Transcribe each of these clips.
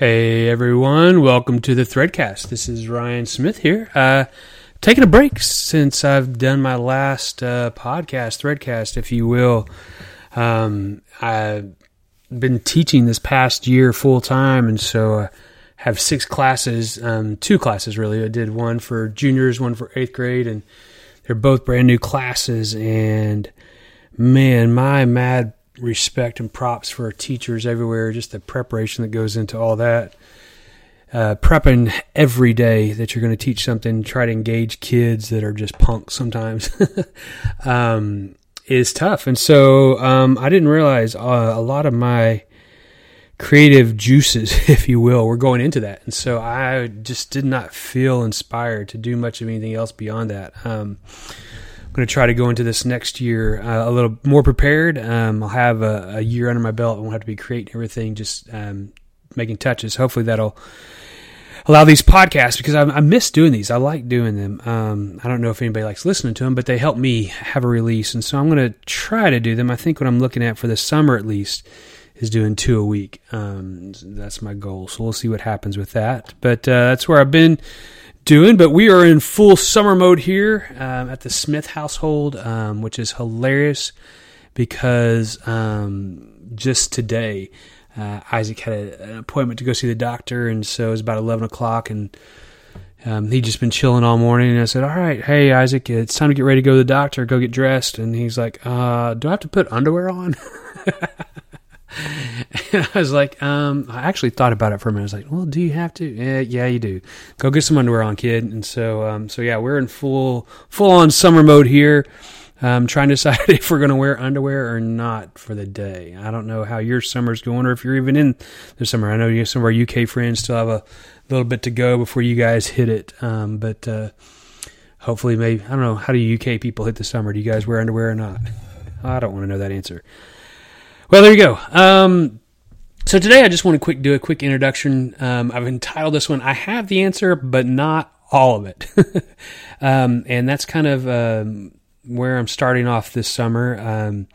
Hey everyone, welcome to the Threadcast. This is Ryan Smith here. Uh, taking a break since I've done my last uh, podcast, Threadcast, if you will. Um, I've been teaching this past year full time, and so I have six classes, um, two classes really. I did one for juniors, one for eighth grade, and they're both brand new classes. And man, my mad respect and props for teachers everywhere, just the preparation that goes into all that. Uh, prepping every day that you're going to teach something, try to engage kids that are just punks sometimes, um, is tough. And so um, I didn't realize uh, a lot of my creative juices, if you will, were going into that. And so I just did not feel inspired to do much of anything else beyond that. Um, going to try to go into this next year uh, a little more prepared. Um, I'll have a, a, year under my belt. I won't have to be creating everything, just um, making touches. Hopefully that'll allow these podcasts because I, I miss doing these. I like doing them. Um, I don't know if anybody likes listening to them, but they help me have a release. And so I'm going to try to do them. I think what I'm looking at for the summer at least is doing two a week. Um, that's my goal. So we'll see what happens with that. But uh, that's where I've been doing. But we are in full summer mode here um, at the Smith household, um, which is hilarious because um, just today uh, Isaac had a, an appointment to go see the doctor, and so it was about eleven o'clock, and um, he'd just been chilling all morning. And I said, "All right, hey Isaac, it's time to get ready to go to the doctor. Go get dressed." And he's like, uh, "Do I have to put underwear on?" and I was like, um, I actually thought about it for a minute. I was like, well, do you have to? Yeah, yeah, you do. Go get some underwear on, kid. And so, um, so yeah, we're in full, full on summer mode here. Um, trying to decide if we're going to wear underwear or not for the day. I don't know how your summer's going or if you're even in the summer. I know you some of our UK friends still have a little bit to go before you guys hit it. Um, but, uh, hopefully maybe, I don't know, how do UK people hit the summer? Do you guys wear underwear or not? I don't want to know that answer. Well, there you go. Um, so today I just want to quick do a quick introduction. Um, I've entitled this one "I have the answer, but not all of it," um, and that's kind of um, where I'm starting off this summer. Um,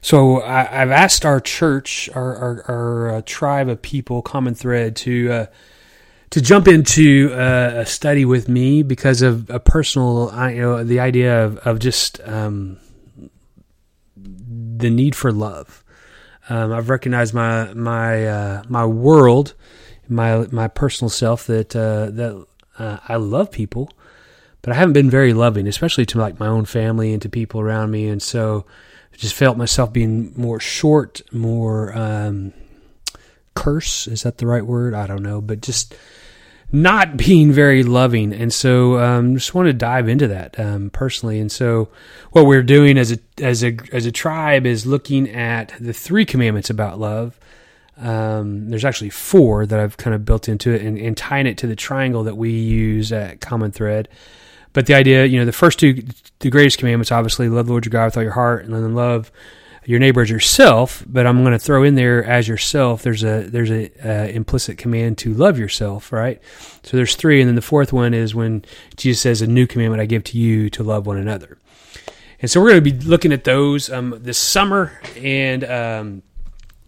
so I, have asked our church, our our, our uh, tribe of people, common thread, to uh, to jump into uh, a study with me because of a personal, you know, the idea of of just um, the need for love. Um, I've recognized my my uh, my world, my my personal self that uh, that uh, I love people, but I haven't been very loving, especially to like my own family and to people around me, and so I just felt myself being more short, more um, curse. Is that the right word? I don't know, but just not being very loving. And so, um, just want to dive into that um, personally. And so, what we're doing as a as a as a tribe is looking at the three commandments about love. Um, there's actually four that I've kind of built into it and, and tying it to the triangle that we use at Common Thread. But the idea, you know, the first two, the greatest commandments, obviously, love the Lord your God with all your heart, and then love your neighbor as yourself, but I'm going to throw in there as yourself. There's a there's a uh, implicit command to love yourself, right? So there's three, and then the fourth one is when Jesus says, "A new commandment I give to you to love one another." And so we're going to be looking at those um, this summer and um,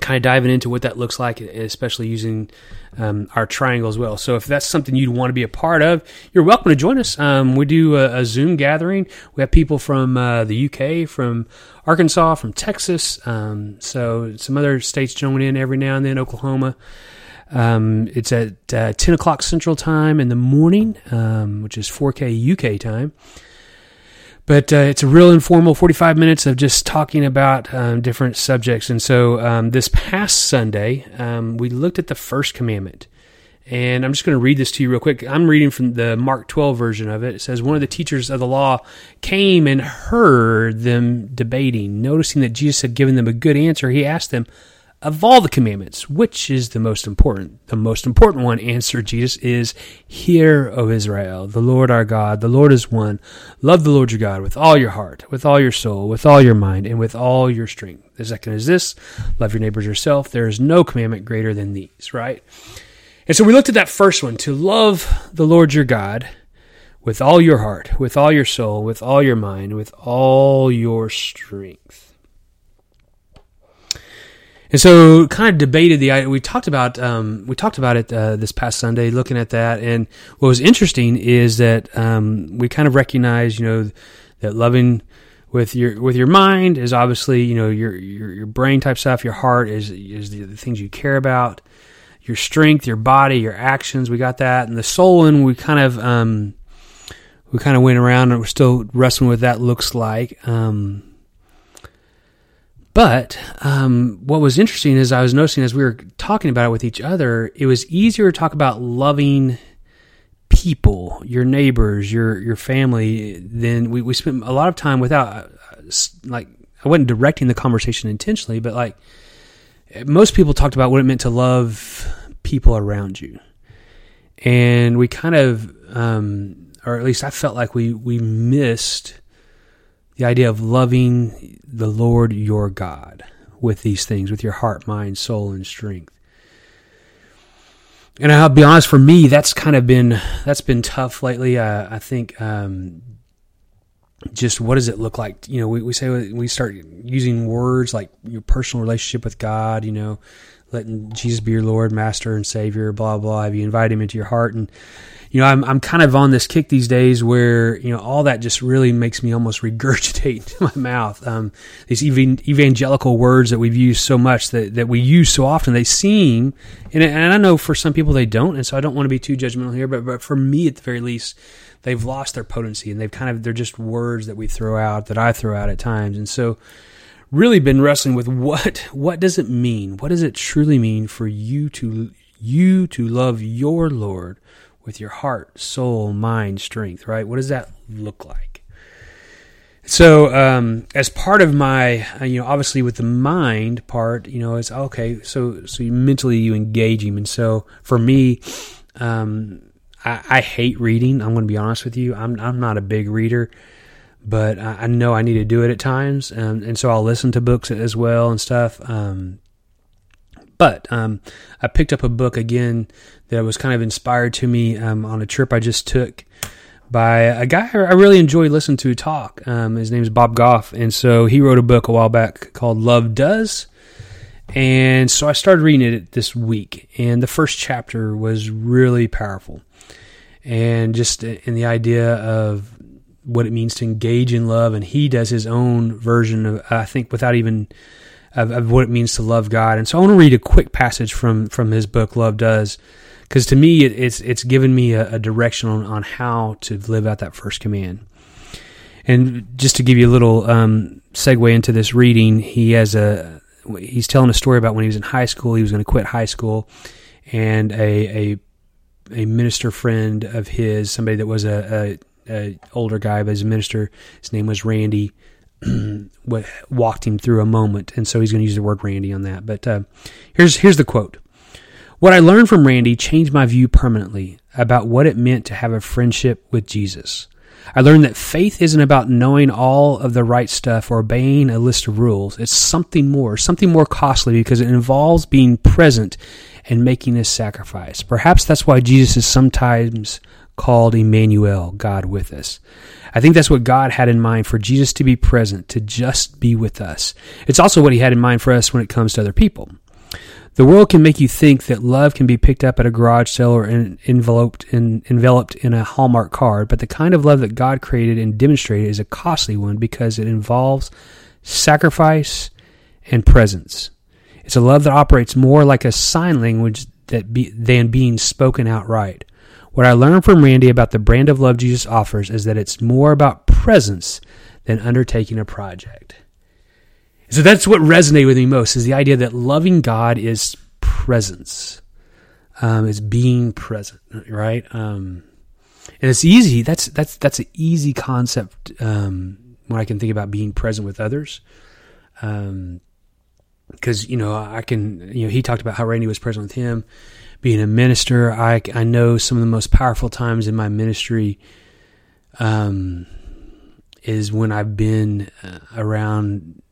kind of diving into what that looks like, especially using um, our triangle as well. So if that's something you'd want to be a part of, you're welcome to join us. Um, we do a, a, Zoom gathering. We have people from uh, the UK, from Arkansas, from Texas, um, so some other states joining in every now and then. Oklahoma. Um, it's at uh, 10 o'clock Central Time in the morning, um, which is 4K UK time. But uh, it's a real informal 45 minutes of just talking about um, different subjects. And so um, this past Sunday, um, we looked at the first commandment. And I'm just going to read this to you real quick. I'm reading from the Mark 12 version of it. It says, One of the teachers of the law came and heard them debating. Noticing that Jesus had given them a good answer, he asked them, of all the commandments, which is the most important? The most important one, answered Jesus, is Hear, O Israel, the Lord our God, the Lord is one. Love the Lord your God with all your heart, with all your soul, with all your mind, and with all your strength. The second is this love your neighbors yourself. There is no commandment greater than these, right? And so we looked at that first one to love the Lord your God with all your heart, with all your soul, with all your mind, with all your strength. And so, kind of debated the we talked about um, we talked about it uh, this past Sunday, looking at that. And what was interesting is that um, we kind of recognize, you know, that loving with your with your mind is obviously you know your your, your brain type stuff. Your heart is is the, the things you care about. Your strength, your body, your actions. We got that, and the soul. And we kind of um, we kind of went around and we're still wrestling with that looks like. Um, but um, what was interesting is I was noticing as we were talking about it with each other, it was easier to talk about loving people, your neighbors, your your family. Than we we spent a lot of time without uh, like I wasn't directing the conversation intentionally, but like most people talked about what it meant to love people around you, and we kind of, um, or at least I felt like we we missed the idea of loving the Lord your God with these things, with your heart, mind, soul, and strength. And I'll be honest, for me, that's kind of been that's been tough lately. Uh, I think um, just what does it look like? You know, we, we say we start using words like your personal relationship with God. You know, letting Jesus be your Lord, Master, and Savior. Blah blah. Have you invite Him into your heart? And you know, I'm I'm kind of on this kick these days where you know all that just really makes me almost regurgitate in my mouth. Um, these evangelical words that we've used so much that, that we use so often, they seem, and, and I know for some people they don't, and so I don't want to be too judgmental here, but but for me at the very least, they've lost their potency and they've kind of they're just words that we throw out that I throw out at times, and so really been wrestling with what what does it mean? What does it truly mean for you to you to love your Lord? with your heart, soul, mind, strength, right? What does that look like? So, um, as part of my, uh, you know, obviously with the mind part, you know, it's okay. So, so you mentally you engage him, and so for me, um, I, I, hate reading. I'm going to be honest with you. I'm I'm not a big reader, but I, know I need to do it at times, um, and so I'll listen to books as well and stuff. Um, but um, I picked up a book again that was kind of inspired to me um, on a trip I just took by a guy I really enjoy listening to talk. Um, his name is Bob Goff, and so he wrote a book a while back called Love Does. And so I started reading it this week, and the first chapter was really powerful. And just in the idea of what it means to engage in love, and he does his own version of, I think, without even of, of what it means to love God. And so I want to read a quick passage from from his book, Love Does, because to me it, it's it's given me a, a direction on, on how to live out that first command. And just to give you a little um, segue into this reading, he has a he's telling a story about when he was in high school. He was going to quit high school, and a a a minister friend of his, somebody that was a, a, a older guy, but a minister, his name was Randy. walked him through a moment, and so he's going to use the word Randy on that. But uh, here's here's the quote: "What I learned from Randy changed my view permanently about what it meant to have a friendship with Jesus. I learned that faith isn't about knowing all of the right stuff or obeying a list of rules. It's something more, something more costly because it involves being present and making a sacrifice. Perhaps that's why Jesus is sometimes called Emmanuel, God with us. I think that's what God had in mind for Jesus to be present, to just be with us. It's also what he had in mind for us when it comes to other people. The world can make you think that love can be picked up at a garage sale or enveloped in, enveloped in a Hallmark card, but the kind of love that God created and demonstrated is a costly one because it involves sacrifice and presence. It's a love that operates more like a sign language that be, than being spoken outright. What I learned from Randy about the brand of love Jesus offers is that it's more about presence than undertaking a project. So that's what resonated with me most is the idea that loving God is presence. Um, is being present, right? Um, and it's easy. That's that's that's an easy concept um, when I can think about being present with others. Um, because you know I can you know he talked about how Randy was present with him, being a minister, I, I know some of the most powerful times in my ministry um, is when I've been uh, around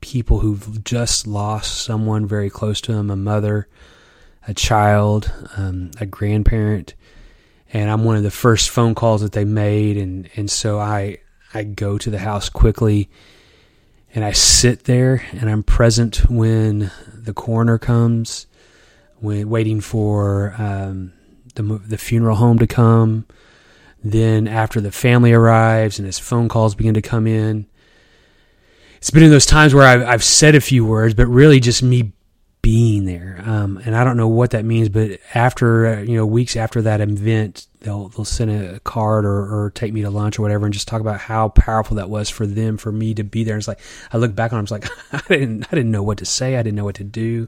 people who've just lost someone very close to them a mother, a child, um, a grandparent. And I'm one of the first phone calls that they made. And, and so I, I go to the house quickly and I sit there and I'm present when the coroner comes, when waiting for um, the the funeral home to come. Then after the family arrives and his phone calls begin to come in, it's been in those times where I've, I've said a few words, but really just me being there. Um, and I don't know what that means, but after uh, you know weeks after that event, they'll they'll send a card or, or take me to lunch or whatever, and just talk about how powerful that was for them, for me to be there. And it's like I look back on, it, I was like I didn't I didn't know what to say, I didn't know what to do,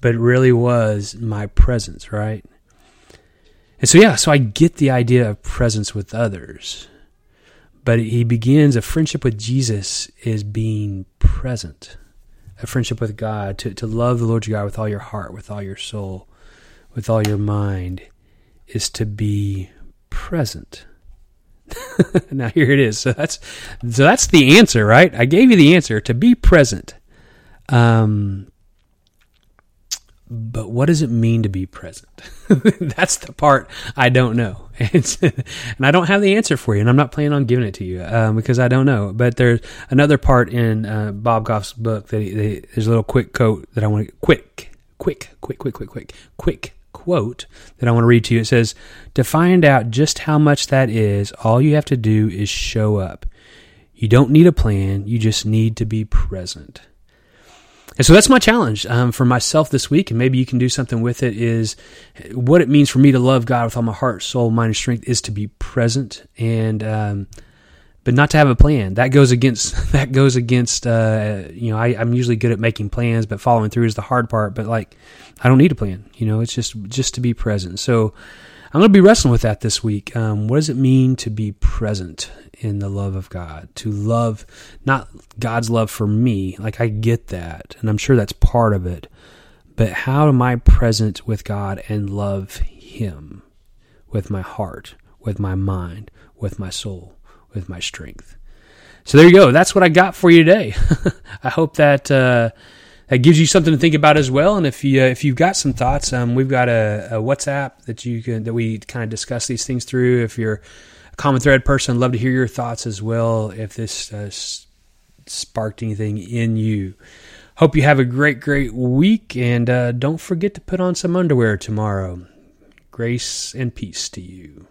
but it really was my presence, right? And so yeah, so I get the idea of presence with others. But he begins a friendship with Jesus is being present a friendship with God, to, to love the Lord your God with all your heart, with all your soul, with all your mind, is to be present. now here it is. So that's so that's the answer, right? I gave you the answer to be present. Um, but what does it mean to be present? That's the part I don't know, and, I don't have the answer for you, and I'm not planning on giving it to you um, because I don't know. But there's another part in uh, Bob Goff's book that he, they, there's a little quick quote that I want to quick, quick, quick, quick, quick, quick, quick quote that I want to read to you. It says, "To find out just how much that is, all you have to do is show up. You don't need a plan; you just need to be present." And so that's my challenge um, for myself this week, and maybe you can do something with it. Is what it means for me to love God with all my heart, soul, mind, and strength is to be present, and um, but not to have a plan. That goes against that goes against. Uh, you know, I, I'm usually good at making plans, but following through is the hard part. But like, I don't need a plan. You know, it's just just to be present. So I'm going to be wrestling with that this week. Um, what does it mean to be present in the love of God? To love, not God's love for me, like I get that, and I'm sure that's part of it, but how am I present with God and love Him with my heart, with my mind, with my soul, with my strength? So there you go. That's what I got for you today. I hope that. Uh, that gives you something to think about as well. And if you uh, if you've got some thoughts, um, we've got a, a, WhatsApp that you can that we kind of discuss these things through. If you're a common thread person, love to hear your thoughts as well. If this uh, sparked anything in you. Hope you have a great, great week, and uh, don't forget to put on some underwear tomorrow. Grace and peace to you.